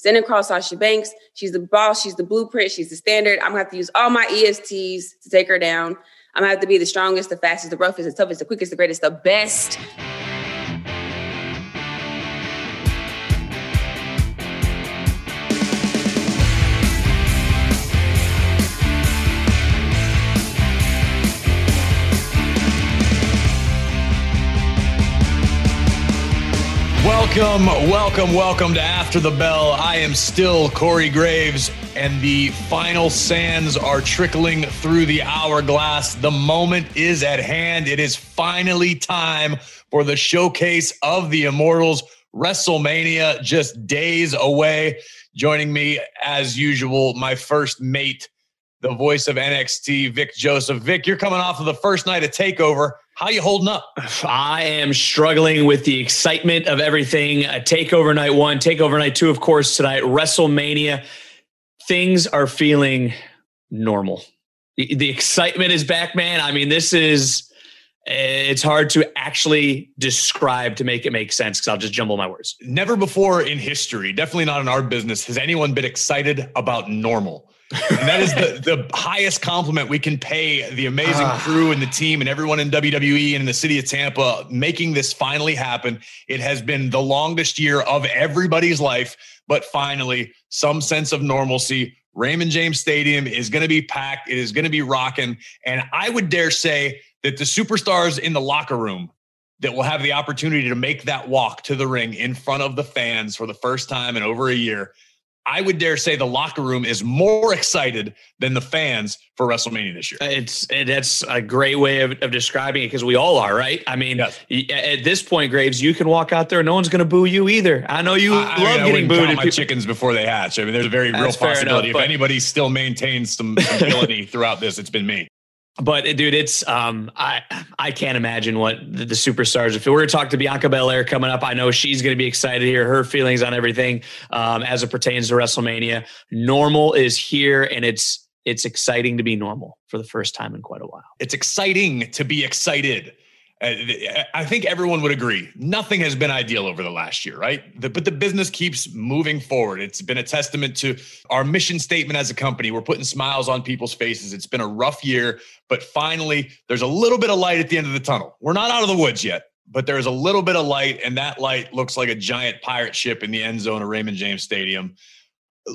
Standing across Sasha Banks, she's the boss, she's the blueprint, she's the standard. I'm gonna have to use all my ESTs to take her down. I'm gonna have to be the strongest, the fastest, the roughest, the toughest, the quickest, the greatest, the best. Welcome, welcome, welcome to After the Bell. I am still Corey Graves, and the final sands are trickling through the hourglass. The moment is at hand. It is finally time for the showcase of the Immortals. WrestleMania just days away. Joining me, as usual, my first mate, the voice of NXT, Vic Joseph. Vic, you're coming off of the first night of TakeOver. How you holding up? I am struggling with the excitement of everything. A takeover night one, takeover night two, of course, tonight, WrestleMania. Things are feeling normal. The, the excitement is back, man. I mean, this is eh, it's hard to actually describe to make it make sense because I'll just jumble my words. Never before in history, definitely not in our business, has anyone been excited about normal and that is the, the highest compliment we can pay the amazing ah. crew and the team and everyone in WWE and in the city of Tampa making this finally happen. It has been the longest year of everybody's life, but finally, some sense of normalcy. Raymond James Stadium is going to be packed. It is going to be rocking. And I would dare say that the superstars in the locker room that will have the opportunity to make that walk to the ring in front of the fans for the first time in over a year I would dare say the locker room is more excited than the fans for WrestleMania this year. It's that's a great way of, of describing it because we all are, right? I mean, yes. at this point, Graves, you can walk out there, no one's going to boo you either. I know you I, love I mean, getting booed. my chickens before they hatch. I mean, there's a very that's real possibility. Enough, if anybody still maintains some ability throughout this, it's been me but dude, it's um, I I can't imagine what the, the superstars. If we were to talk to Bianca Belair coming up, I know she's going to be excited to hear her feelings on everything um, as it pertains to WrestleMania. Normal is here, and it's it's exciting to be normal for the first time in quite a while. It's exciting to be excited. Uh, I think everyone would agree. Nothing has been ideal over the last year, right? The, but the business keeps moving forward. It's been a testament to our mission statement as a company. We're putting smiles on people's faces. It's been a rough year, but finally, there's a little bit of light at the end of the tunnel. We're not out of the woods yet, but there's a little bit of light, and that light looks like a giant pirate ship in the end zone of Raymond James Stadium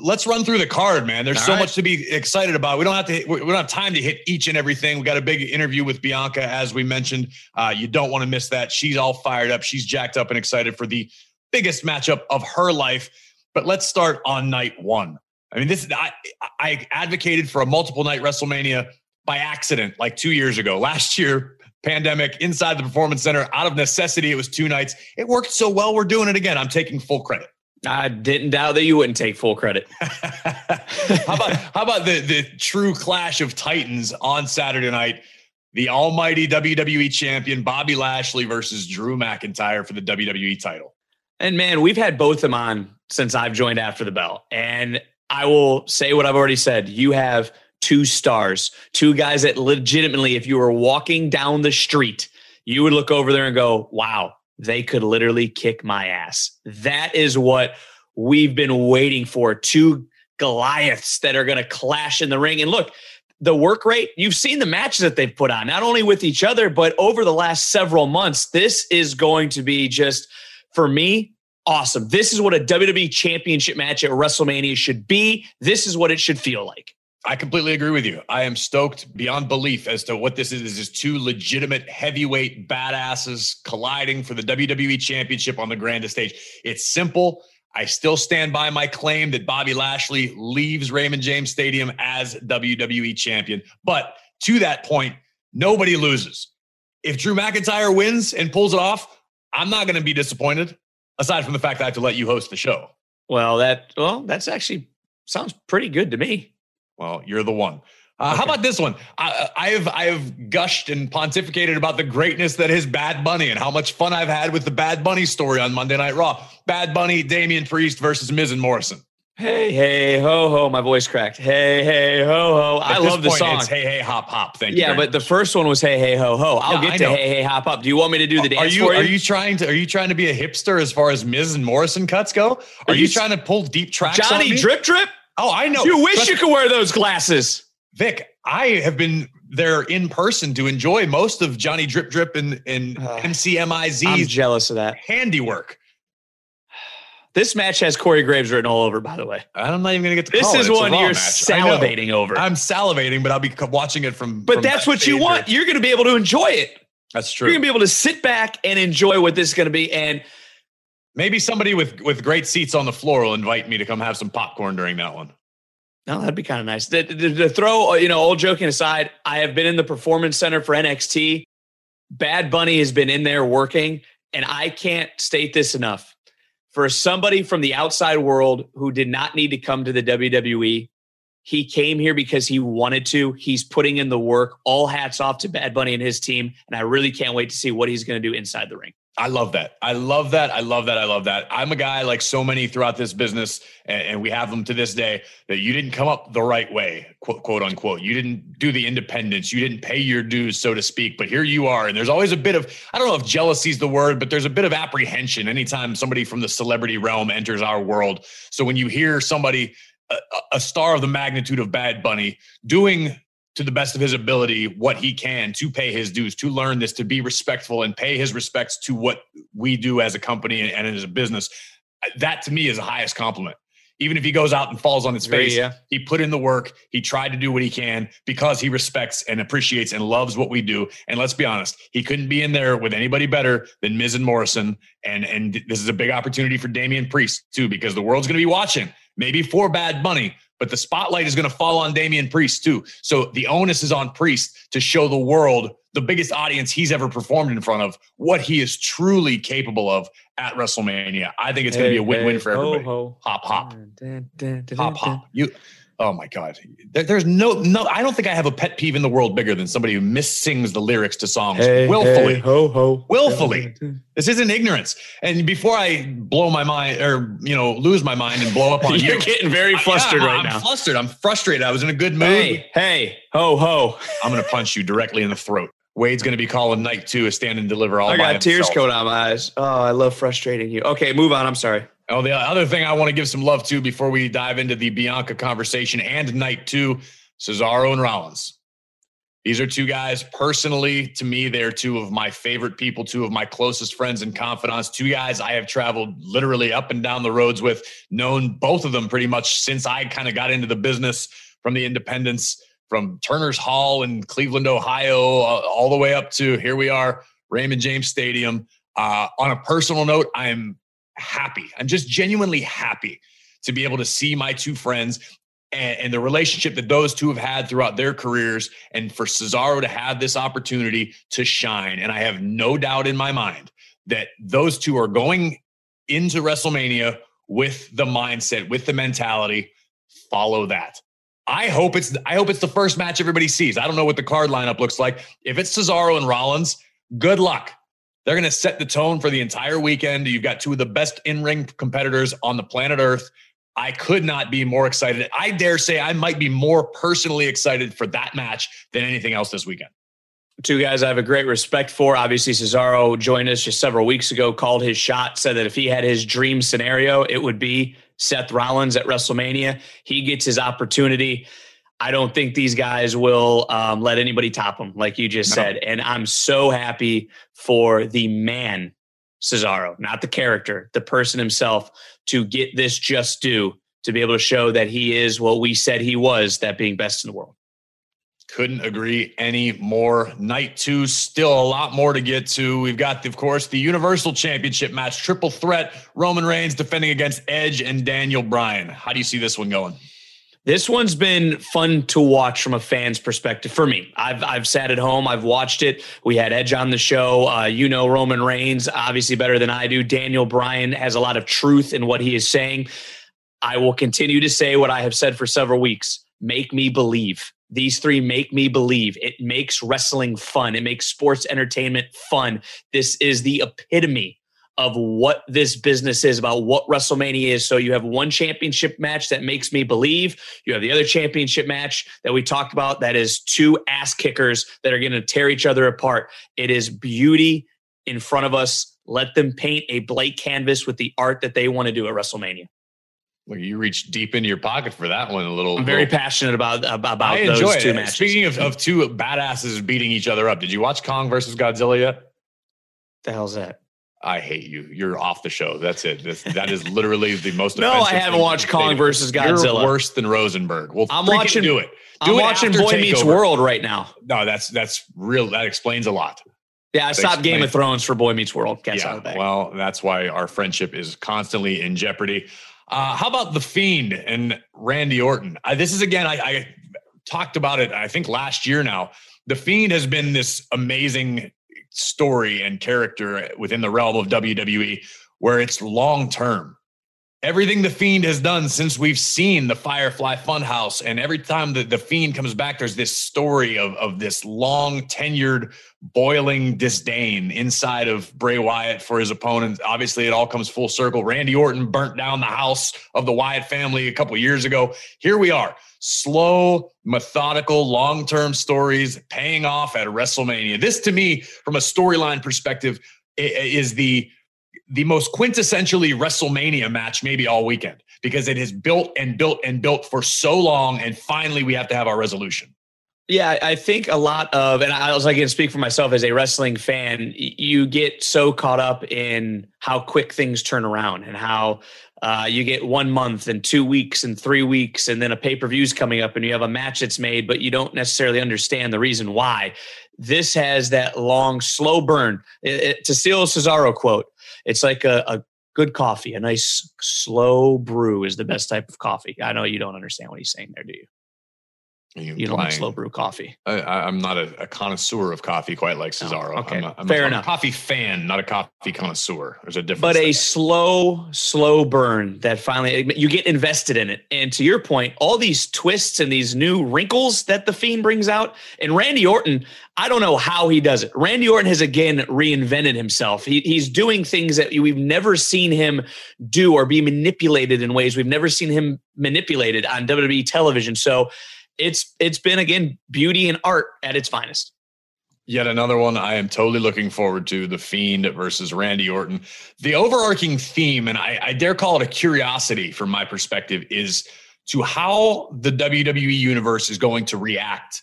let's run through the card, man. There's All so right. much to be excited about. We don't have to. we don't have time to hit each and everything. We got a big interview with Bianca, as we mentioned. Uh, you don't want to miss that. She's all fired up. She's jacked up and excited for the biggest matchup of her life. But let's start on night one. I mean, this I, I advocated for a multiple night WrestleMania by accident, like two years ago. Last year, pandemic inside the Performance Center, out of necessity, it was two nights. It worked so well. We're doing it again. I'm taking full credit. I didn't doubt that you wouldn't take full credit. how about how about the the true clash of titans on Saturday night? The almighty WWE champion Bobby Lashley versus Drew McIntyre for the WWE title. And man, we've had both of them on since I've joined after the bell. And I will say what I've already said. You have two stars, two guys that legitimately, if you were walking down the street, you would look over there and go, wow, they could literally kick my ass. That is what we've been waiting for. Two Goliaths that are going to clash in the ring. And look, the work rate, you've seen the matches that they've put on, not only with each other, but over the last several months. This is going to be just, for me, awesome. This is what a WWE championship match at WrestleMania should be. This is what it should feel like. I completely agree with you. I am stoked beyond belief as to what this is. This is two legitimate heavyweight badasses colliding for the WWE Championship on the grandest stage. It's simple. I still stand by my claim that Bobby Lashley leaves Raymond James Stadium as WWE champion. But to that point, nobody loses. If Drew McIntyre wins and pulls it off, I'm not going to be disappointed, aside from the fact that I have to let you host the show. Well, that well, that's actually sounds pretty good to me. Well, you're the one. Uh, okay. How about this one? I, have I have gushed and pontificated about the greatness that is Bad Bunny and how much fun I've had with the Bad Bunny story on Monday Night Raw. Bad Bunny, Damian Priest versus Miz and Morrison. Hey, hey, ho, ho. My voice cracked. Hey, hey, ho, ho. At I love the song. It's hey, hey, hop, hop. Thank you. yeah, but the first one was hey, hey, ho, ho. I'll Yeah, get to hey, hey, hop hop. Do you want me to do the dance are you for you? are you trying to are you trying to be a hipster as far as Miz and Morrison cuts go? Are, Are you, you- trying to pull deep tracks? Johnny? Drip Drip? Oh, I know. You wish Trust- you could wear those glasses. Vic, I have been there in person to enjoy most of Johnny Drip Drip and, and Uh, I'm jealous of that. handiwork. This match has Corey Graves written all over, by the way. I'm not even going to get to This call it. is It's one you're match. Salivating over. I'm salivating, but I'll be watching it from. but from that's what you or- want. You're going to be able to enjoy it. That's true. You're going to be able to sit back and enjoy what this is going to be. And Maybe somebody with with great seats on the floor will invite me to come have some popcorn during that one. No, that'd be kind of nice. To throw, uh, you know, all joking aside, I have been in the performance center for NXT. Bad Bunny has been in there working, and I can't state this enough. For somebody from the outside world who did not need to come to the WWE, he came here because he wanted to. He's putting in the work. All hats off to Bad Bunny and his team, and I really can't wait to see what he's going to do inside the ring. I love that. I love that. I love that. I love that. I'm a guy like so many throughout this business, and, and we have them to this day, that you didn't come up the right way, quote, quote unquote. You didn't do the independents. You didn't pay your dues, so to speak. But here you are. And there's always a bit of, I don't know if jealousy is the word, but there's a bit of apprehension anytime somebody from the celebrity realm enters our world. So when you hear somebody, a, a star of the magnitude of Bad Bunny, doing to the best of his ability what he can to pay his dues, to learn this, to be respectful and pay his respects to what we do as a company and, and as a business. That to me is the highest compliment. Even if he goes out and falls on his face, yeah. he put in the work. He tried to do what he can because he respects and appreciates and loves what we do. And let's be honest, he couldn't be in there with anybody better than Miz and Morrison. And and this is a big opportunity for Damian Priest too, because the world's going to be watching. Maybe for Bad Bunny, but the spotlight is going to fall on Damian Priest too. So the onus is on Priest to show the world, the biggest audience he's ever performed in front of, what he is truly capable of at WrestleMania. I think it's going to be a win-win for everybody. Hop, hop. Hop hop. You oh my God. There- there's no no I don't think I have a pet peeve in the world bigger than somebody who missings the lyrics to songs willfully. ho, ho. Willfully. This isn't ignorance. And before I blow my mind or you know, lose my mind and blow up on You're you. getting very flustered Yeah, right I'm now. flustered. I'm frustrated. I was in a good mood. Hey, hey, ho, ho. I'm gonna punch you directly in the throat. Wade's gonna be calling night two a stand and deliver all I by got tears himself. coming out of my eyes. Oh, I love frustrating you. Okay, move on. I'm sorry. Oh, the other thing I want to give some love to before we dive into the Bianca conversation and night two, Cesaro and Rollins. These are two guys personally, to me, they're two of my favorite people, two of my closest friends and confidants, two guys I have traveled literally up and down the roads with, known both of them pretty much since I kind of got into the business from the independents, from Turner's Hall in Cleveland, Ohio, uh, all the way up to here we are, Raymond James Stadium. Uh, on a personal note, I am happy. I'm just genuinely happy to be able to see my two friends and, and the relationship that those two have had throughout their careers, and for Cesaro to have this opportunity to shine. And I have no doubt in my mind that those two are going into WrestleMania with the mindset, with the mentality, follow that. I hope it's I hope it's the first match everybody sees. I don't know what the card lineup looks like. If it's Cesaro and Rollins, good luck. They're going to set the tone for the entire weekend. You've got two of the best in-ring competitors on the planet Earth. I could not be more excited. I dare say I might be more personally excited for that match than anything else this weekend. Two guys I have a great respect for. Obviously, Cesaro joined us just several weeks ago, called his shot, said that if he had his dream scenario, it would be Seth Rollins at WrestleMania. He gets his opportunity. I don't think these guys will um, let anybody top them, like you just No. said. And I'm so happy for the man, Cesaro, not the character, the person himself, to get this just due, to be able to show that he is what we said he was, that being best in the world. Couldn't agree any more. Night two, still a lot more to get to. We've got, of course, the Universal Championship match, triple threat. Roman Reigns defending against Edge and Daniel Bryan. How do you see this one going? This one's been fun to watch from a fan's perspective for me. I've I've sat at home, I've watched it. We had Edge on the show. Uh, you know Roman Reigns, obviously better than I do. Daniel Bryan has a lot of truth in what he is saying. I will continue to say what I have said for several weeks. Make me believe. These three make me believe. It makes wrestling fun. It makes sports entertainment fun. This is the epitome of what this business is, about what WrestleMania is. So you have one championship match that makes me believe. You have the other championship match that we talked about that is two ass kickers that are going to tear each other apart. It is beauty in front of us. Let them paint a blank canvas with the art that they want to do at WrestleMania. Well, you reached deep into your pocket for that one. A little. I'm very little, passionate about uh, about I enjoy those it. two matches. Speaking of, of two badasses beating each other up, did you watch Kong versus Godzilla yet? the hell's that? I hate you. You're off the show. That's it. That's, that is literally the most. No, I haven't watched Kong versus Godzilla. You're worse than Rosenberg. Well, I'm watching- Do it. Do I'm it watching Boy Meets World right now. No, that's that's real. That explains a lot. Yeah, I stopped Game of Thrones for Boy Meets World. Yeah. out of the bag. Well, that's why our friendship is constantly in jeopardy. Uh, how about the Fiend and Randy Orton? This is again. I, I talked about it. I think last year now. The Fiend has been this amazing story and character within the realm of WWE, where it's long term. Everything the Fiend has done since we've seen the Firefly Funhouse, and every time that the Fiend comes back, there's this story of, of this long tenured, boiling disdain inside of Bray Wyatt for his opponent. Obviously, it all comes full circle. Randy Orton burnt down the house of the Wyatt family a couple years ago. Here we are, slow, methodical, long term stories paying off at WrestleMania. This, to me, from a storyline perspective, is the the most quintessentially WrestleMania match maybe all weekend because it has built and built and built for so long, and finally we have to have our resolution. Yeah, I think a lot of, and I was like, to speak for myself as a wrestling fan, you get so caught up in how quick things turn around and how uh, you get one month and two weeks and three weeks, and then a pay per view's coming up and you have a match that's made, but you don't necessarily understand the reason why. This has that long, slow burn. It, it, to steal Cesaro quote, it's like a, a good coffee, a nice slow brew is the best type of coffee. I know you don't understand what he's saying there, do you? You don't like slow brew coffee. I, I'm not a, a connoisseur of coffee quite like No, Cesaro. okay. I'm, a, I'm Fair a enough. coffee fan, not a coffee connoisseur. There's a difference. but a slow, slow burn that finally you get invested in it. And to your point, all these twists and these new wrinkles that the Fiend brings out, and Randy Orton, I don't know how he does it. Randy Orton has again reinvented himself. He, he's doing things that we've never seen him do or be manipulated in ways we've never seen him manipulated on WWE television. So it's it's been again beauty and art at its finest. Yet another one I am totally looking forward to the Fiend versus Randy Orton. The overarching theme, and I, I dare call it a curiosity from my perspective, is to how the WWE universe is going to react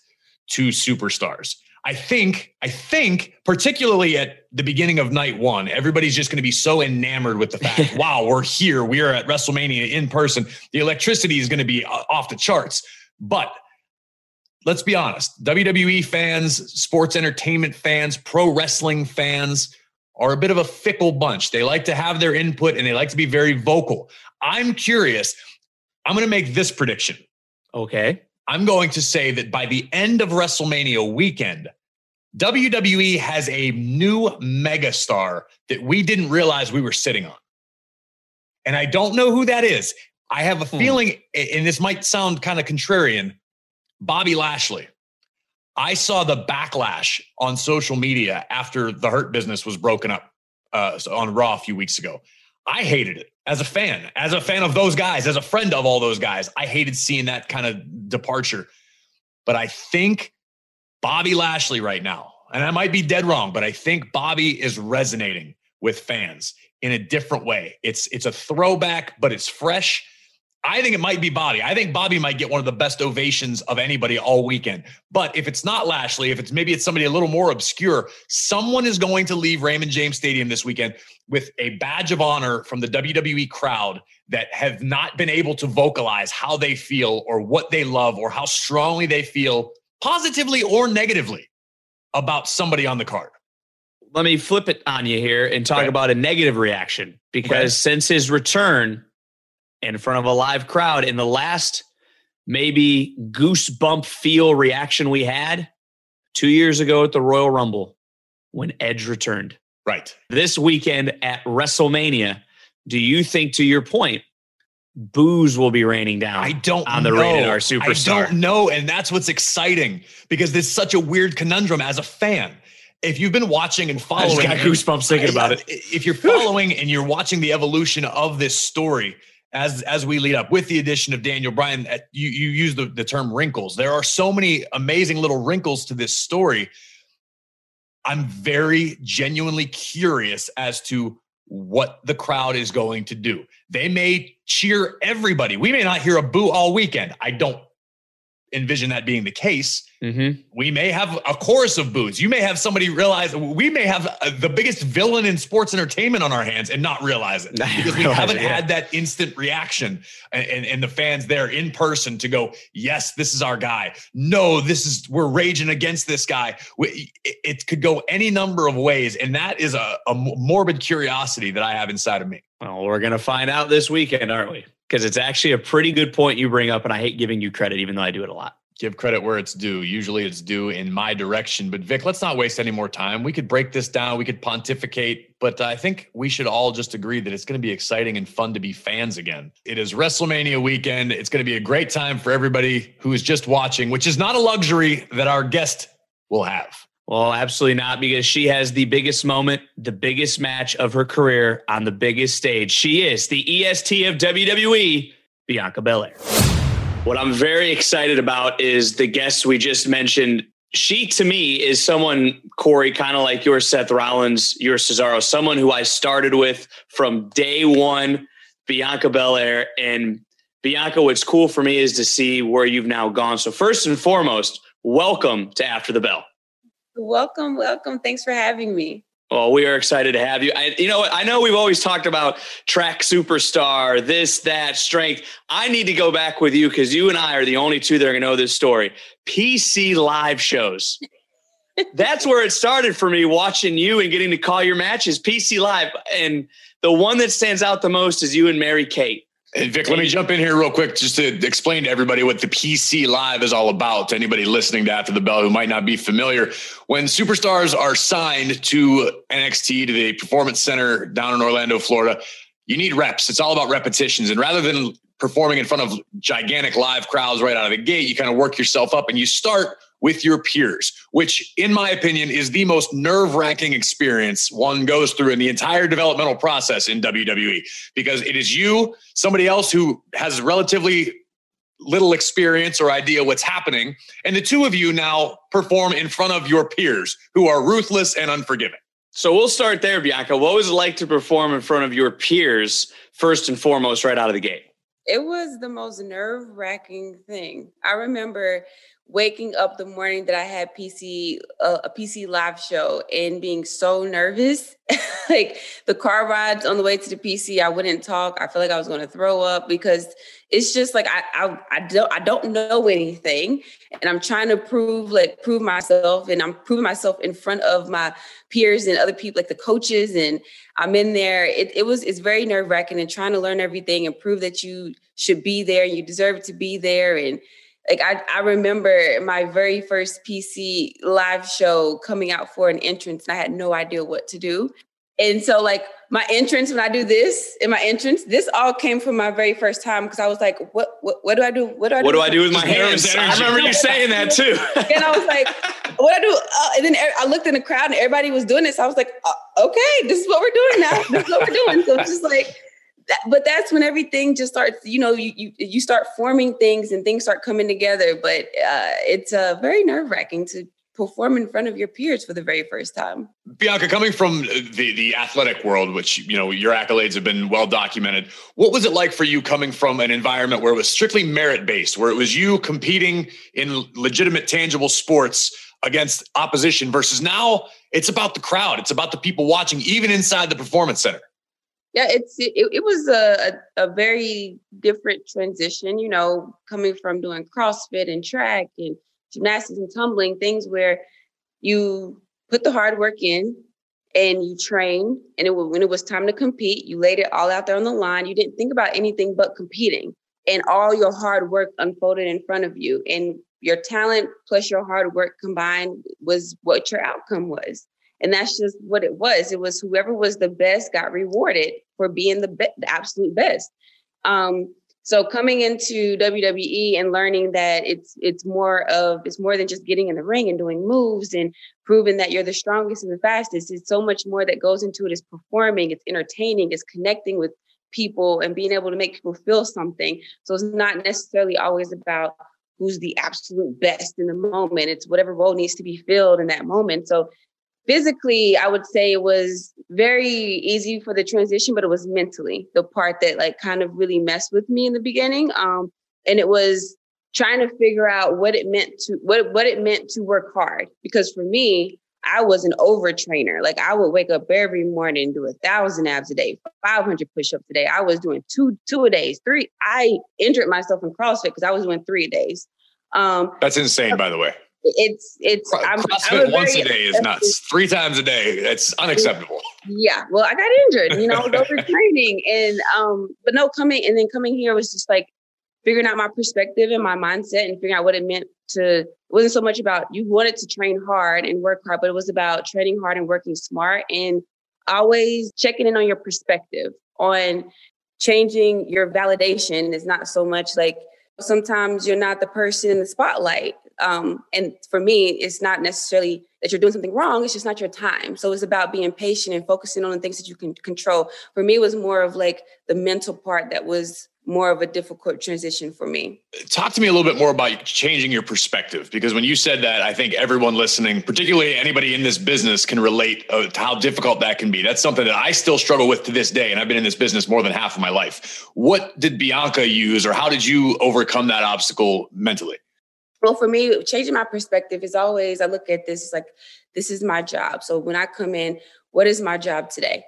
to superstars. I think, I think, particularly at the beginning of night one, everybody's just going to be so enamored with the fact, wow, we're here. We are at WrestleMania in person. The electricity is going to be uh, off the charts. But let's be honest WWE fans, sports entertainment fans, pro wrestling fans are a bit of a fickle bunch. They like to have their input and they like to be very vocal. I'm curious. I'm going to make this prediction. Okay. I'm going to say that by the end of WrestleMania weekend, WWE has a new megastar that we didn't realize we were sitting on. And I don't know who that is. I have a Hmm. feeling, and this might sound kind of contrarian Bobby Lashley. I saw the backlash on social media after the Hurt business was broken up uh, on Raw a few weeks ago. I hated it as a fan, as a fan of those guys, as a friend of all those guys. I hated seeing that kind of departure. But I think Bobby Lashley right now, and I might be dead wrong, but I think Bobby is resonating with fans in a different way. It's it's a throwback, but it's fresh. I think it might be Bobby. I think Bobby might get one of the best ovations of anybody all weekend. But if it's not Lashley, if it's maybe it's somebody a little more obscure, someone is going to leave Raymond James Stadium this weekend with a badge of honor from the WWE crowd that have not been able to vocalize how they feel or what they love or how strongly they feel positively or negatively about somebody on the card. let me flip it on you here and talk Okay. about a negative reaction because Okay. since his return in front of a live crowd in the last maybe goosebump feel reaction we had two years ago at the Royal Rumble when Edge returned. Right. This weekend at WrestleMania, do you think, to your point, boos will be raining down? I don't on the know. rated R superstar. I don't know. And that's what's exciting because this is such a weird conundrum as a fan. if you've been watching and following, I got goosebumps thinking about it. If you're following and you're watching the evolution of this story as as we lead up with the addition of Daniel Bryan, uh, you you use the, the term wrinkles. There are so many amazing little wrinkles to this story. I'm very genuinely curious as to what the crowd is going to do. They may cheer everybody. We may not hear a boo all weekend. I don't envision that being the case. Mm-hmm. We may have a chorus of boos. You may have somebody realize we may have uh, the biggest villain in sports entertainment on our hands and not realize it because we haven't it, yeah. had that instant reaction and, and, and, the fans there in person to go, yes, this is our guy. No, this is we're raging against this guy. We, it, it, could go any number of ways, and that is a, a morbid curiosity that I have inside of me. Well, we're gonna find out this weekend, aren't we? Because it's actually a pretty good point you bring up, and I hate giving you credit, even though I do it a lot. Give credit where it's due. Usually it's due in my direction. But Vic, let's not waste any more time. We could break this down, we could pontificate, but uh, I think we should all just agree that it's going to be exciting and fun to be fans again. It is WrestleMania weekend. It's going to be a great time for everybody who is just watching, which is not a luxury that our guest will have. Well, absolutely not, because she has the biggest moment, the biggest match of her career on the biggest stage. She is the EST of WWE, Bianca Belair. What I'm very excited about is the guests we just mentioned. She, to me, is someone, Corey, kind of like your Seth Rollins, your Cesaro, someone who I started with from day one, Bianca Belair. And Bianca, what's cool for me is to see where you've now gone. So, first and foremost, welcome to After the Bell. Welcome, welcome. Thanks for having me. Well, we are excited to have you. I, you know, I know we've always talked about track superstar, this, that, strength. I need to go back with you because you and I are the only two that are going to know this story. PC live shows. That's where it started for me watching you and getting to call your matches. PC live. And the one that stands out the most is you and Mary Kate. And Vic, let me jump in here real quick just to explain to everybody what the PC Live is all about. To anybody listening to After the Bell who might not be familiar, when superstars are signed to NXT to the Performance Center down in Orlando, Florida, you need reps. It's all about repetitions. And rather than performing in front of gigantic live crowds right out of the gate, you kind of work yourself up and you start with your peers, which, in my opinion, is the most nerve wracking experience one goes through in the entire developmental process in WWE because it is you, somebody else who has relatively little experience or idea what's happening, and the two of you now perform in front of your peers who are ruthless and unforgiving. So we'll start there, Bianca. What was it like to perform in front of your peers, first and foremost, right out of the gate? It was the most nerve wracking thing. I remember waking up the morning that I had PC uh, a PC live show and being so nervous. like the car rides on the way to the PC, I wouldn't talk. I feel like I was going to throw up because it's just like I, I I don't I don't know anything, and I'm trying to prove like prove myself, and I'm proving myself in front of my peers and other people like the coaches, and I'm in there. It it was it's very nerve wracking and trying to learn everything and prove that you should be there and you deserve to be there and like I, I remember my very first PC live show coming out for an entrance and I had no idea what to do. And so like my entrance when I do this in my entrance, this all came from my very first time because I was like, what, what what do I do? What do I do? What do I do with my hands? I remember you saying that too. and I was like, what do I do? Uh, and then I looked in the crowd and everybody was doing this. So I was like, uh, okay, this is what we're doing now. This is what we're doing. So it's just like that, but that's when everything just starts you know you, you you start forming things and things start coming together. But uh, it's uh, very nerve-wracking to perform in front of your peers for the very first time. Bianca coming from the the athletic world which you know your accolades have been well documented what was it like for you coming from an environment where it was strictly merit based where it was you competing in legitimate tangible sports against opposition versus now it's about the crowd it's about the people watching even inside the performance center yeah it's it, it was a, a, very different transition you know coming from doing crossfit and track and gymnastics and tumbling things where you put the hard work in and you trained and it, when it was time to compete you laid it all out there on the line. You didn't think about anything but competing and all your hard work unfolded in front of you and your talent plus your hard work combined was what your outcome was and that's just what it was. It was whoever was the best got rewarded for being the, be- the absolute best. Um, So coming into WWE and learning that it's it's more of it's more than just getting in the ring and doing moves and proving that you're the strongest and the fastest. It's so much more that goes into it. It's performing, it's entertaining, it's connecting with people and being able to make people feel something. So it's not necessarily always about who's the absolute best in the moment. It's whatever role needs to be filled in that moment. So physically, I would say it was very easy for the transition, but it was mentally the part that like kind of really messed with me in the beginning. Um, and it was trying to figure out what it meant to what what it meant to work hard. Because for me, I was an overtrainer. Like I would wake up every morning, do a thousand abs a day, 500 push-ups a day. I was doing two, two a days, three. I injured myself in CrossFit because I was doing three days. Um, That's insane, by the way. It's it's I'm, CrossFit I'm once a day is nuts. Three times a day, it's unacceptable. Yeah, well, I got injured, you know, overtraining, and um, but no, coming and then coming here was just like figuring out my perspective and my mindset and figuring out what it meant to it wasn't so much about you wanted to train hard and work hard, but it was about training hard and working smart and always checking in on your perspective on changing your validation is not so much like sometimes you're not the person in the spotlight um, and for me, it's not necessarily that you're doing something wrong. It's just not your time. So it's about being patient and focusing on the things that you can control. For me, it was more of like the mental part that was more of a difficult transition for me. Talk to me a little bit more about changing your perspective because when you said that, I think everyone listening, particularly anybody in this business, can relate to how difficult that can be. That's something that I still struggle with to this day, and I've been in this business more than half of my life. What did Bianca use, or how did you overcome that obstacle mentally? Well, for me, changing my perspective is always I look at this like this is my job. So when I come in, what is my job today?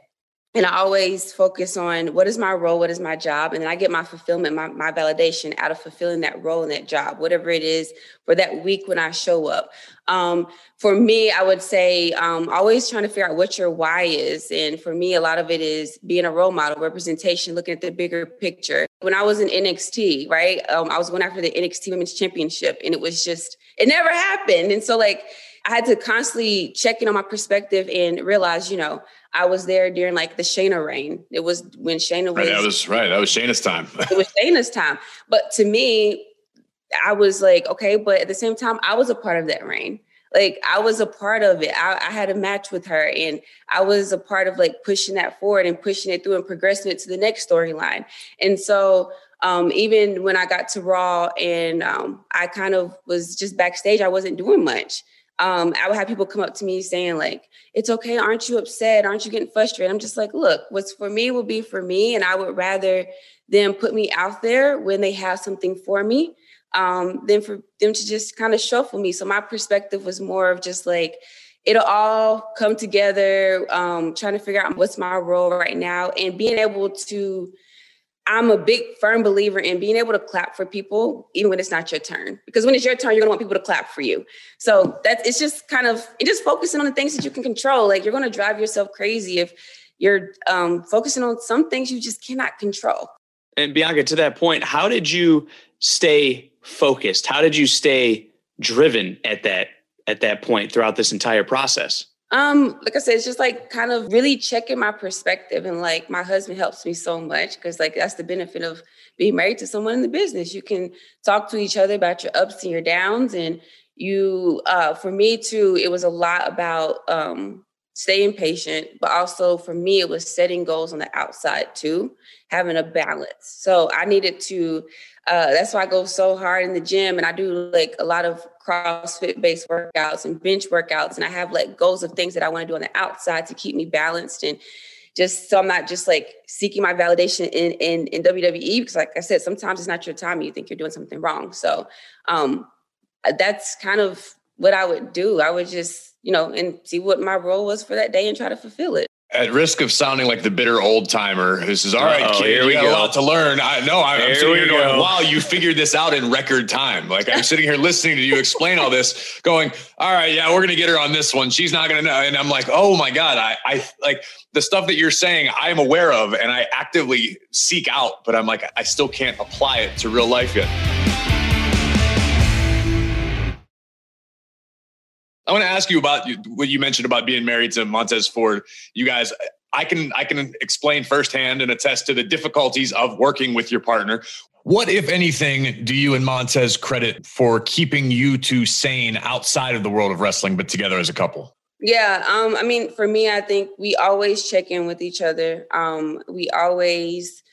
And I always focus on what is my role, what is my job, and then I get my fulfillment, my, my validation out of fulfilling that role and that job, whatever it is for that week when I show up. Um, for me, I would say um, always trying to figure out what your why is, and for me, a lot of it is being a role model, representation, looking at the bigger picture. When I was in NXT, right, um, I was going after the NXT Women's Championship, and it was just it never happened, and so like I had to constantly check in on my perspective and realize, you know, I was there during like the Shayna reign. It was when Shayna was. Right, that was right. That was Shayna's time. it was Shayna's time. But to me, I was like, okay, but at the same time, I was a part of that reign. Like I was a part of it. I, I had a match with her, and I was a part of like pushing that forward and pushing it through and progressing it to the next storyline. And so um, even when I got to Raw and um, I kind of was just backstage, I wasn't doing much um, I would have people come up to me saying, like, it's okay, aren't you upset? Aren't you getting frustrated? I'm just like, look, what's for me will be for me. And I would rather them put me out there when they have something for me um, than for them to just kind of shuffle me. So my perspective was more of just like, it'll all come together, um, trying to figure out what's my role right now and being able to I'm a big firm believer in being able to clap for people even when it's not your turn. Because when it's your turn, you're gonna want people to clap for you. So that's it's just kind of it just focusing on the things that you can control. Like you're gonna drive yourself crazy if you're um, focusing on some things you just cannot control. And Bianca, to that point, how did you stay focused? How did you stay driven at that at that point throughout this entire process? Um, like I said, it's just like kind of really checking my perspective. And like my husband helps me so much because like that's the benefit of being married to someone in the business. You can talk to each other about your ups and your downs. And you uh for me too, it was a lot about um staying patient, but also for me, it was setting goals on the outside too, having a balance. So I needed to, uh, that's why I go so hard in the gym and I do like a lot of CrossFit based workouts and bench workouts. And I have like goals of things that I want to do on the outside to keep me balanced and just so I'm not just like seeking my validation in in, in WWE because like I said, sometimes it's not your time and you think you're doing something wrong. So um that's kind of what I would do. I would just you know, and see what my role was for that day and try to fulfill it. At risk of sounding like the bitter old timer who says, "All right, Uh-oh, kid, you got go. a lot to learn." I know I'm, I'm sitting here going, "Wow, you figured this out in record time." Like I'm sitting here listening to you explain all this, going, "All right, yeah, we're gonna get her on this one. She's not gonna know." And I'm like, "Oh my god, I, I like the stuff that you're saying. I'm aware of, and I actively seek out, but I'm like, I still can't apply it to real life yet." I want to ask you about what you mentioned about being married to Montez Ford. You guys, I can I can explain firsthand and attest to the difficulties of working with your partner. What, if anything, do you and Montez credit for keeping you two sane outside of the world of wrestling, but together as a couple? Yeah, um, I mean, for me, I think we always check in with each other. Um, we always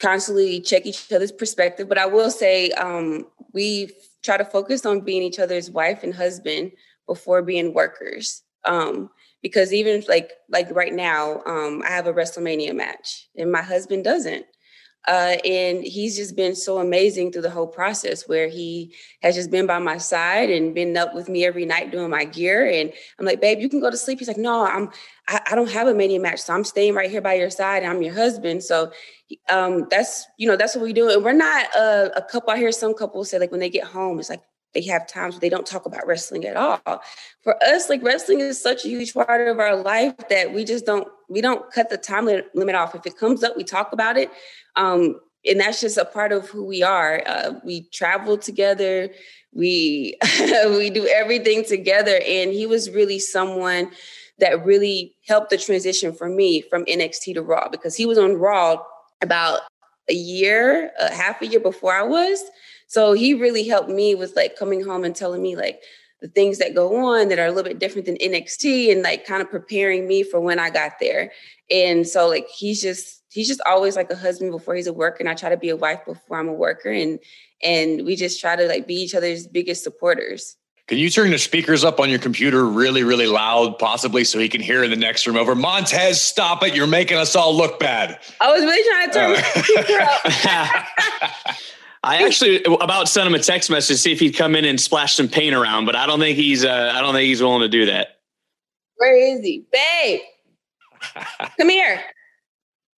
constantly check each other's perspective. But I will say, um, we try to focus on being each other's wife and husband before being workers. Um, because even like like right now, um, I have a WrestleMania match, and my husband doesn't. Uh, and he's just been so amazing through the whole process where he has just been by my side and been up with me every night doing my gear. And I'm like, babe, you can go to sleep. He's like, no, I'm, I, I don't have a mania match. So I'm staying right here by your side. I'm your husband. So um, that's, you know, that's what we do. And we're not a, a couple. I hear some couples say like when they get home, it's like, they have times where they don't talk about wrestling at all. For us, like wrestling is such a huge part of our life that we just don't we don't cut the time limit off. If it comes up, we talk about it. Um, and that's just a part of who we are. Uh, we travel together. We we do everything together, and he was really someone that really helped the transition for me from NXT to Raw because he was on Raw about a year, a half a year before I was. So he really helped me with like coming home and telling me like the things that go on that are a little bit different than NXT and like kind of preparing me for when I got there. And so like he's just he's just always like a husband before he's a worker and I try to be a wife before I'm a worker and and we just try to like be each other's biggest supporters. Can you turn the speakers up on your computer really, really loud, possibly, so he can hear in the next room over? Montez, stop it. You're making us all look bad. I was really trying to turn uh, the speaker up. I actually about sent him a text message to see if he'd come in and splash some paint around, but I don't think he's uh, I don't think he's willing to do that. Where is he, babe? come here.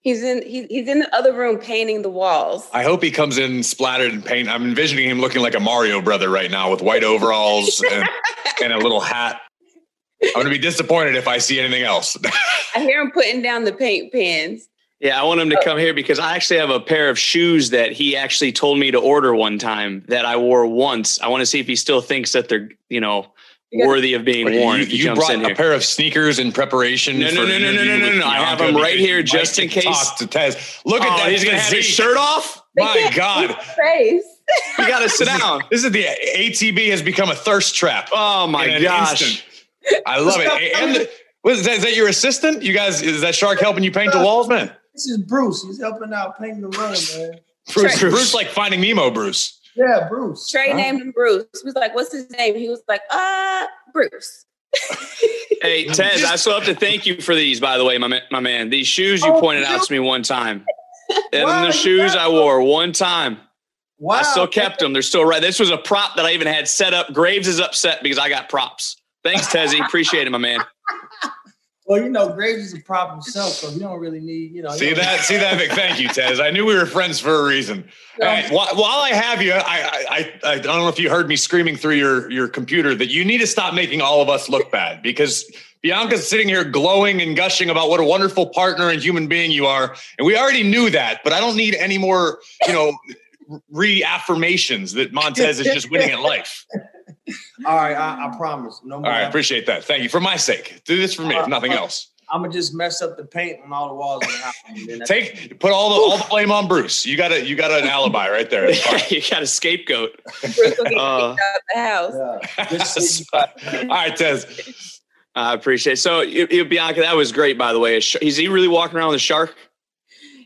He's in he, he's in the other room painting the walls. I hope he comes in splattered in paint. I'm envisioning him looking like a Mario brother right now with white overalls and, and a little hat. I'm going to be disappointed if I see anything else. I hear him putting down the paint pans. Yeah, I want him to oh. come here because I actually have a pair of shoes that he actually told me to order one time that I wore once. I want to see if he still thinks that they're, you know, worthy of being worn. You, you brought a pair of sneakers in preparation. No, no, no, no, no, no, no, no. I have them right here just in case. Talk to Tez. Look at oh, that. He's going to have his shirt off. My God. Face. You got to sit down. This is the ATB has become a thirst trap. Oh my gosh. Instant. I love it. And the, was that, is that your assistant? You guys, is that shark helping you paint the walls, man? This is Bruce. He's helping out painting the room, man. Bruce, Bruce, like finding Nemo, Bruce. Yeah, Bruce. Trey huh? named him Bruce. He was like, "What's his name?" He was like, "Uh, Bruce." hey, Tez, I still have to thank you for these, by the way, my, my man. These shoes you oh, pointed out to me one time. And the shoes I wore one time. Wow. I still kept them. They're still right. This was a prop that I even had set up. Graves is upset because I got props. Thanks, Tezzy. Appreciate it, my man. Well, you know, Graves is a prop himself, so you don't really need, you know. See that? See that? Vic? Thank you, Tez. I knew we were friends for a reason. Yeah. while, while, I have you, I, I I don't know if you heard me screaming through your your computer that you need to stop making all of us look bad because Bianca's sitting here glowing and gushing about what a wonderful partner and human being you are, and we already knew that. But I don't need any more, you know, reaffirmations that Montez is just winning at life. All right, I, I promise. No more. All right, appreciate that. Thank you. For my sake, do this for me, uh, if nothing uh, else. I'm gonna just mess up the paint on all the walls of the house. Take put all the all the blame on Bruce. You got a you got an alibi right there. you got a scapegoat. uh, the house. Yeah. all right, Tez. I appreciate it. So, you, you, Bianca, that was great, by the way. Is he really walking around with a shark?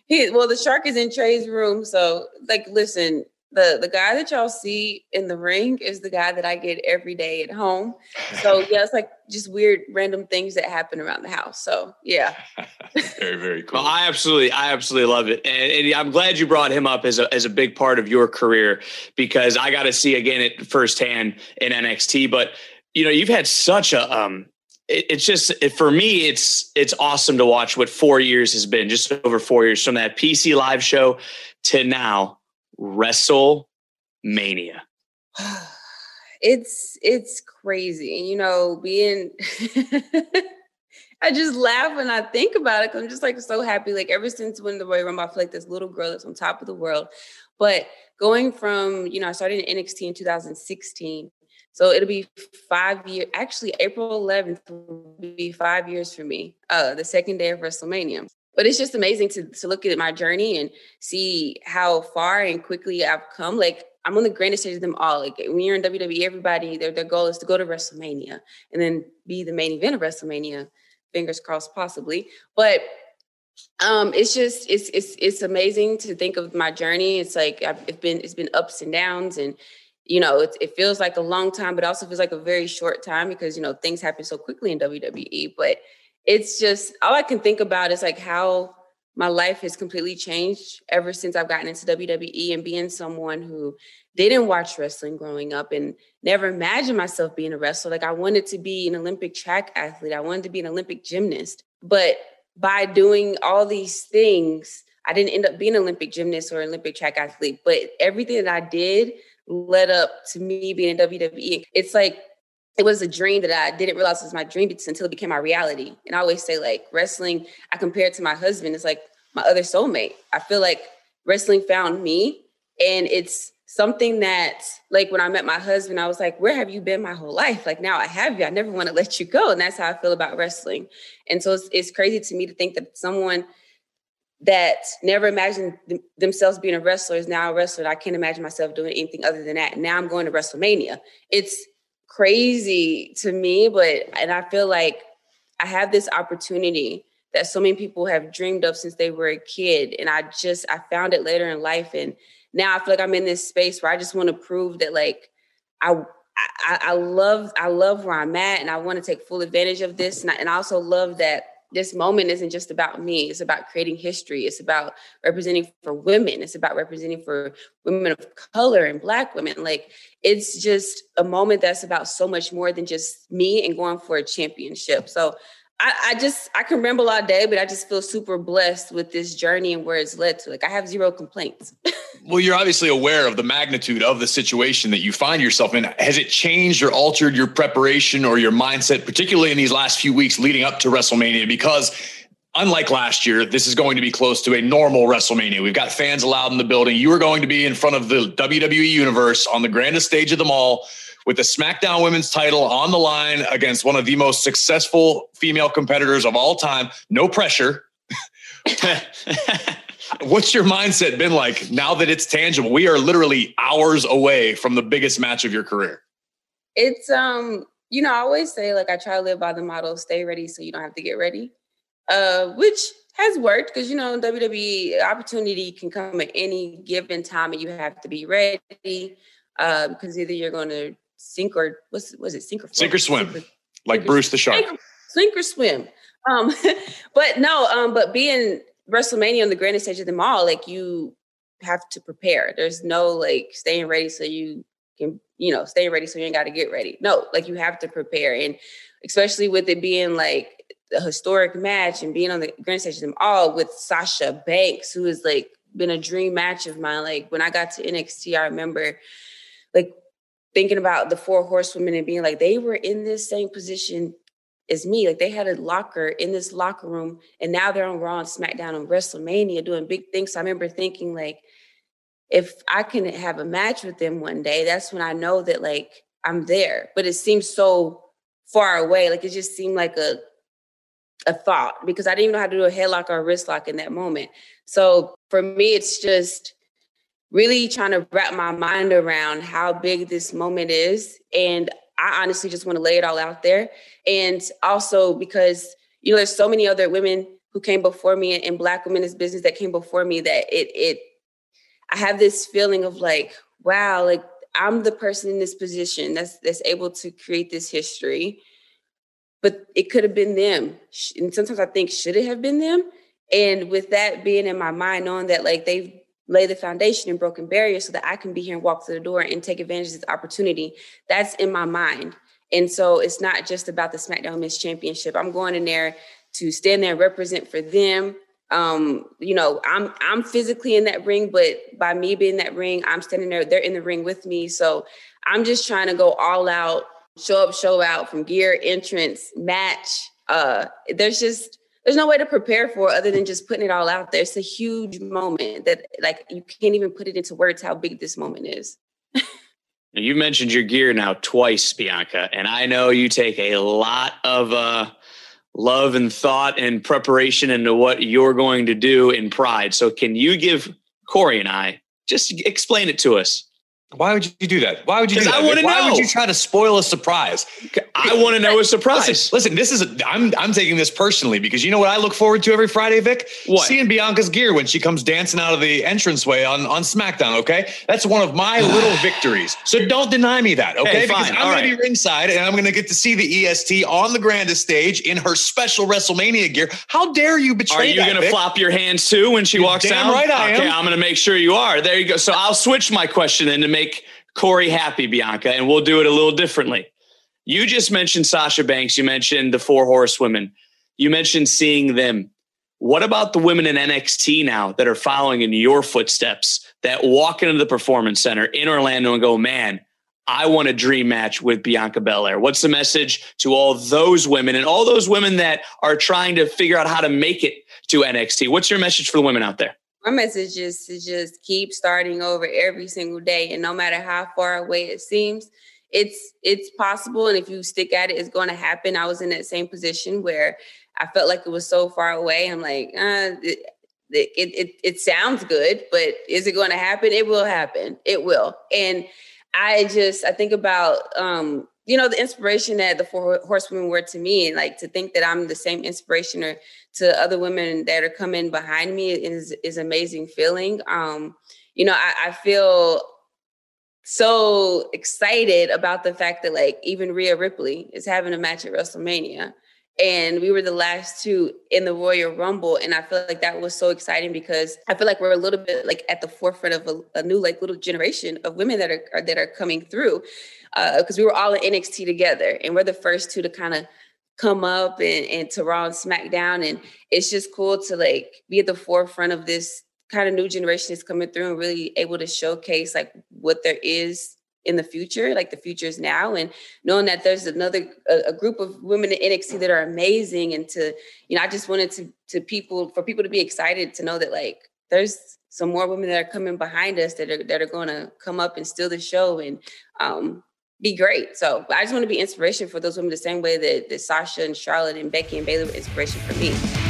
He, well, the shark is in Trey's room. So, like, listen, the the guy that y'all see in the ring is the guy that I get every day at home. So yeah, it's like just weird random things that happen around the house. So yeah. very, very cool. Well, I absolutely, I absolutely love it. And, and, I'm glad you brought him up as a as a big part of your career because I got to see again it firsthand in NXT. But you know, you've had such a um it's just it, for me it's it's awesome to watch what four years has been just over four years from that pc live show to now WrestleMania? It's it's crazy, you know, being I just laugh when I think about it. I'm just like so happy. Like ever since when the Royal Rumble, I feel like this little girl that's on top of the world. But going from, you know, I started in NXT in 2016. So it'll be five years. Actually, April 11th will be five years for me. Uh, the second day of WrestleMania. But it's just amazing to to look at my journey and see how far and quickly I've come. Like I'm on the grandest stage of them all. Like when you're in WWE, everybody their their goal is to go to WrestleMania and then be the main event of WrestleMania. Fingers crossed, possibly. But um, it's just it's it's it's amazing to think of my journey. It's like I've it's been it's been ups and downs, and you know it it feels like a long time, but also feels like a very short time because you know things happen so quickly in WWE. But it's just all I can think about is like how my life has completely changed ever since I've gotten into WWE and being someone who didn't watch wrestling growing up and never imagined myself being a wrestler. Like I wanted to be an Olympic track athlete. I wanted to be an Olympic gymnast. But by doing all these things, I didn't end up being an Olympic gymnast or Olympic track athlete, but everything that I did led up to me being in WWE. It's like it was a dream that I didn't realize was my dream until it became my reality. And I always say, like, wrestling, I compare it to my husband. It's like my other soulmate. I feel like wrestling found me. And it's something that, like, when I met my husband, I was like, where have you been my whole life? Like, now I have you. I never want to let you go. And that's how I feel about wrestling. And so it's, it's crazy to me to think that someone that never imagined th- themselves being a wrestler is now a wrestler. I can't imagine myself doing anything other than that. Now I'm going to WrestleMania. It's crazy to me, but and I feel like I have this opportunity that so many people have dreamed of since they were a kid. And I just I found it later in life. And now I feel like I'm in this space where I just want to prove that like I I, I love I love where I'm at and I want to take full advantage of this. And I, and I also love that this moment isn't just about me it's about creating history it's about representing for women it's about representing for women of color and black women like it's just a moment that's about so much more than just me and going for a championship. So I, I just I can ramble all day, but I just feel super blessed with this journey and where it's led to. Like I have zero complaints. well, you're obviously aware of the magnitude of the situation that you find yourself in. Has it changed or altered your preparation or your mindset, particularly in these last few weeks leading up to WrestleMania? Because unlike last year, this is going to be close to a normal WrestleMania. We've got fans allowed in the building. You are going to be in front of the WWE universe on the grandest stage of them all with the SmackDown Women's title on the line against one of the most successful female competitors of all time. No pressure. What's your mindset been like now that it's tangible? We are literally hours away from the biggest match of your career. It's um, you know, I always say like I try to live by the motto "Stay ready, so you don't have to get ready," uh, which has worked because you know WWE opportunity can come at any given time, and you have to be ready because um, either you're going to sink or what's was it sink or sink or swim, sink or, like Bruce the Shark. Sink, sink or swim. Um, but no, um, but being WrestleMania on the grandest stage of them all, like you have to prepare. There's no like staying ready so you can, you know, staying ready so you ain't got to get ready. No, like you have to prepare, and especially with it being like a historic match and being on the grand stage of them all with Sasha Banks, who is like been a dream match of mine. Like when I got to NXT, I remember like thinking about the four horsewomen and being like they were in this same position as me. Like they had a locker in this locker room, and now they're on Raw and SmackDown and WrestleMania doing big things. So I remember thinking like, if I can have a match with them one day, that's when I know that like I'm there. But it seems so far away. Like it just seemed like a a thought because I didn't even know how to do a headlock or a wrist lock in that moment. So for me, it's just really trying to wrap my mind around how big this moment is. And I honestly just want to lay it all out there. And also because, you know, there's so many other women who came before me and black women in business that came before me that it it I have this feeling of like, wow, like I'm the person in this position that's that's able to create this history. But it could have been them. And sometimes I think, should it have been them? And with that being in my mind, knowing that like they've lay the foundation and broken barriers so that I can be here and walk through the door and take advantage of this opportunity. That's in my mind. And so it's not just about the SmackDown Men's Championship. I'm going in there to stand there and represent for them. Um, you know, I'm I'm physically in that ring, but by me being in that ring, I'm standing there, they're in the ring with me. So I'm just trying to go all out, show up, show out from gear, entrance, match. Uh, there's just there's no way to prepare for other than just putting it all out there. It's a huge moment that like you can't even put it into words how big this moment is. you mentioned your gear now twice, Bianca, and I know you take a lot of uh love and thought and preparation into what you're going to do in Pride. So, can you give Corey and I just explain it to us? Why would you do that? Why would you do that? I want to know. Why would you try to spoil a surprise? I want to know a surprise. Listen, listen this is a, I'm I'm taking this personally because you know what I look forward to every Friday, Vic? What? Seeing Bianca's gear when she comes dancing out of the entranceway on, on SmackDown, okay? That's one of my little victories. So don't deny me that, okay? Hey, because fine. I'm All gonna right. be ringside and I'm gonna get to see the EST on the grandest stage in her special WrestleMania gear. How dare you betray Are you that, going to Vic? flop your hands too when she You're walks damn down? right I okay, am. I'm going to make sure you are. There you go. So I'll switch my question then to make Corey happy, Bianca, and we'll do it a little differently. You just mentioned Sasha Banks. You mentioned the four horsewomen. You mentioned seeing them. What about the women in NXT now that are following in your footsteps that walk into the performance center in Orlando and go, man, I want a dream match with Bianca Belair. What's the message to all those women and all those women that are trying to figure out how to make it to NXT? What's your message for the women out there? My message is to just keep starting over every single day, and no matter how far away it seems, it's it's possible. And if you stick at it, it's going to happen. I was in that same position where I felt like it was so far away. I'm like, uh, it, it it it sounds good, but is it going to happen? It will happen. It will. And I just I think about um, you know the inspiration that the four horsewomen were to me, and like to think that I'm the same inspiration or to other women that are coming behind me is is amazing feeling. Um, you know, I, I feel so excited about the fact that like even Rhea Ripley is having a match at WrestleMania. And we were the last two in the Royal Rumble. And I feel like that was so exciting because I feel like we're a little bit like at the forefront of a, a new like little generation of women that are, are that are coming through. Uh, because we were all in NXT together and we're the first two to kind of come up and, and to Raw and SmackDown. And it's just cool to like be at the forefront of this kind of new generation that's coming through and really able to showcase like what there is in the future, like the future is now, and knowing that there's another a, a group of women in NXT that are amazing, and to you know, I just wanted to to people for people to be excited to know that like there's some more women that are coming behind us that are that are going to come up and steal the show and um, be great. So I just want to be inspiration for those women the same way that, that Sasha and Charlotte and Becky and Bayley were inspiration for me.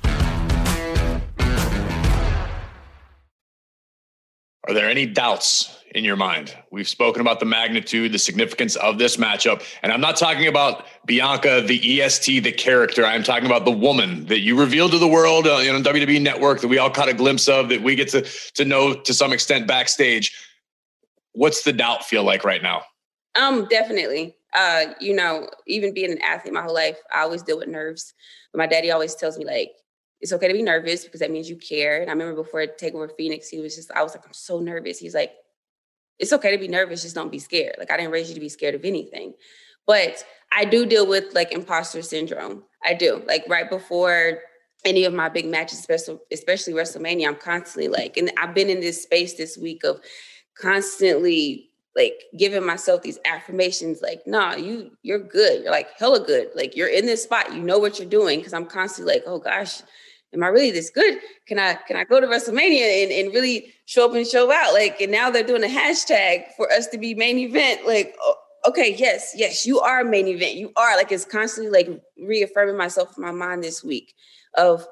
Are there any doubts in your mind? We've spoken about the magnitude, the significance of this matchup. And I'm not talking about Bianca, the EST, the character. I'm talking about the woman that you revealed to the world uh, you know, on WWE Network that we all caught a glimpse of, that we get to, to know to some extent backstage. What's the doubt feel like right now? Um, definitely. Uh, you know, even being an athlete my whole life, I always deal with nerves. But my daddy always tells me like, it's okay to be nervous because that means you care. And I remember before Takeover Phoenix, he was just, I was like, I'm so nervous. He's like, it's okay to be nervous, just don't be scared. Like I didn't raise you to be scared of anything. But I do deal with like imposter syndrome. I do. Like right before any of my big matches, especially especially WrestleMania, I'm constantly like, and I've been in this space this week of constantly like giving myself these affirmations like nah you you're good you're like hella good like you're in this spot you know what you're doing because i'm constantly like oh gosh am i really this good? Can i can i go to wrestlemania and, and really show up and show out? Like and now they're doing a hashtag for us to be main event. Like okay yes yes you are main event. You are like it's constantly like reaffirming myself in my mind this week of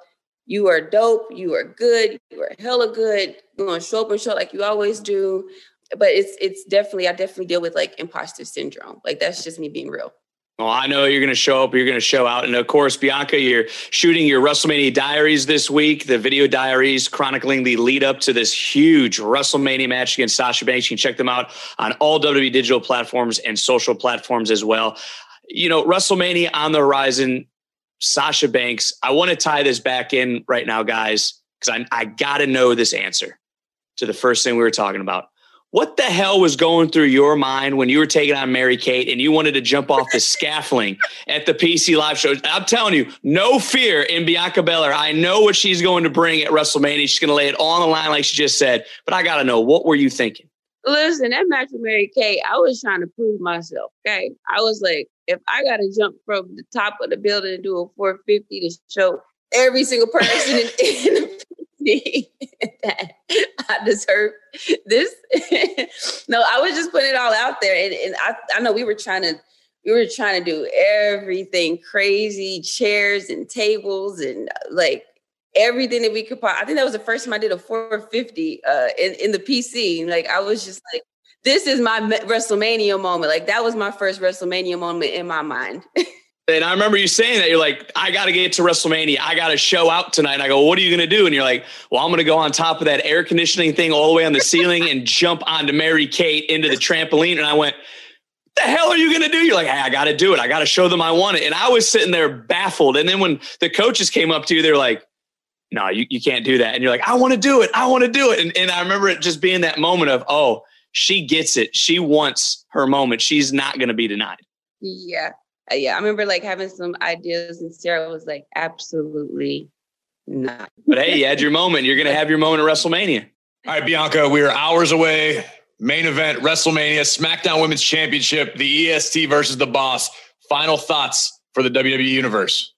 you are dope you are good you are hella good you're gonna show up and show like you always do. But it's it's definitely I definitely deal with like imposter syndrome. Like that's just me being real. Well, I know you're going to show up. You're going to show out, and of course, Bianca, you're shooting your WrestleMania diaries this week. The video diaries chronicling the lead up to this huge WrestleMania match against Sasha Banks. You can check them out on all WWE digital platforms and social platforms as well. You know, WrestleMania on the horizon. Sasha Banks. I want to tie this back in right now, guys, because I, I got to know this answer to the first thing we were talking about. What the hell was going through your mind when you were taking on Mary Kate and you wanted to jump off the scaffolding at the PC live show? I'm telling you, no fear in Bianca Belair. I know what she's going to bring at WrestleMania. She's going to lay it all on the line, like she just said. But I got to know, what were you thinking? Listen, that match with Mary Kate, I was trying to prove myself. Okay. I was like, if I got to jump from the top of the building and do a 450 to show every single person in, in the that I deserve this. no, I was just putting it all out there. And, and I, I know we were trying to we were trying to do everything crazy, chairs and tables and like everything that we could. I think that was the first time I did a 450 uh, in in the PC. Like I was just like, this is my WrestleMania moment. Like that was my first WrestleMania moment in my mind. and I remember you saying that you're like, I got to get to WrestleMania. I got to show out tonight. And I go, what are you going to do? And you're like, well, I'm going to go on top of that air conditioning thing all the way on the ceiling and jump onto Mary Kate into the trampoline. And I went, the hell are you going to do? You're like, hey, I got to do it. I got to show them I want it. And I was sitting there baffled. And then when the coaches came up to you, they're like, no, you, you can't do that. And you're like, I want to do it. I want to do it. And, and I remember it just being that moment of, oh, she gets it. She wants her moment. She's not going to be denied. Yeah. Uh, yeah. I remember like having some ideas and Sarah was like, absolutely not. But hey, you had your moment. You're going to have your moment at WrestleMania. All right, Bianca, we are hours away. Main event, WrestleMania, SmackDown Women's Championship, the EST versus the Boss. Final thoughts for the WWE Universe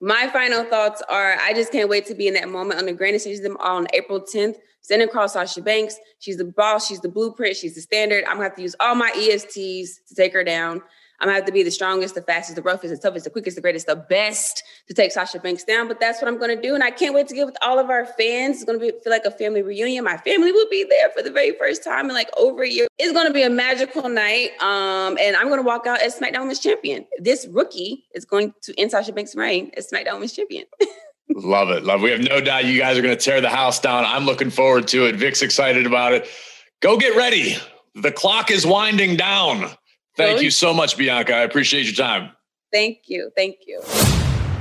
my final thoughts are I just can't wait to be in that moment on the grandest stage of them all on April 10th. Standing across Sasha Banks. She's the boss, she's the blueprint, she's the standard. I'm gonna have to use all my ESTs to take her down. I'm gonna have to be the strongest, the fastest, the roughest, the toughest, the quickest, the greatest, the best to take Sasha Banks down. But that's what I'm gonna do. And I can't wait to get with all of our fans. It's gonna be feel like a family reunion. My family will be there for the very first time in like over a year. It's gonna be a magical night. Um, and I'm gonna walk out as SmackDown Women's Champion. This rookie is going to end Sasha Banks' reign as SmackDown Women's Champion. love it. Love. It. We have no doubt you guys are gonna tear the house down. I'm looking forward to it. Vic's excited about it. Go get ready. The clock is winding down. Thank you so much, Bianca. I appreciate your time. Thank you. Thank you.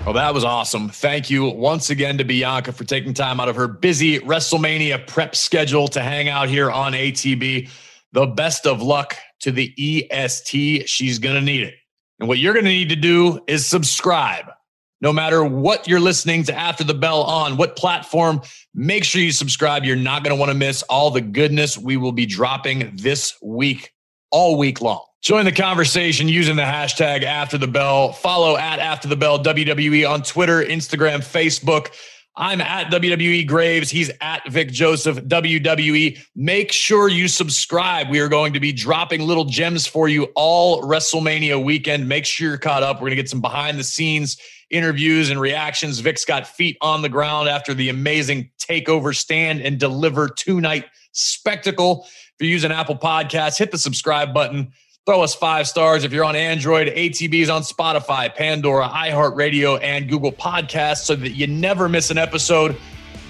Well, that was awesome. Thank you once again to Bianca for taking time out of her busy WrestleMania prep schedule to hang out here on ATB. The best of luck to the EST. She's going to need it. And what you're going to need to do is subscribe. No matter what you're listening to After the Bell on, what platform, make sure you subscribe. You're not going to want to miss all the goodness we will be dropping this week, all week long. Join the conversation using the hashtag after the bell. Follow at after the bell WWE on Twitter, Instagram, Facebook. I'm at WWE Graves. He's at Vic Joseph WWE. Make sure you subscribe. We are going to be dropping little gems for you all WrestleMania weekend. Make sure you're caught up. We're going to get some behind the scenes interviews and reactions. Vic's got feet on the ground after the amazing takeover stand and deliver two night spectacle. If you're using Apple Podcasts, hit the subscribe button. Throw us five stars if you're on Android. ATB's on Spotify, Pandora, iHeartRadio, and Google Podcasts so that you never miss an episode.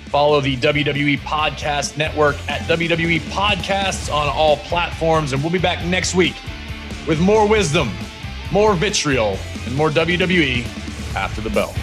Follow the WWE Podcast Network at WWE Podcasts on all platforms. And we'll be back next week with more wisdom, more vitriol, and more WWE after the bell.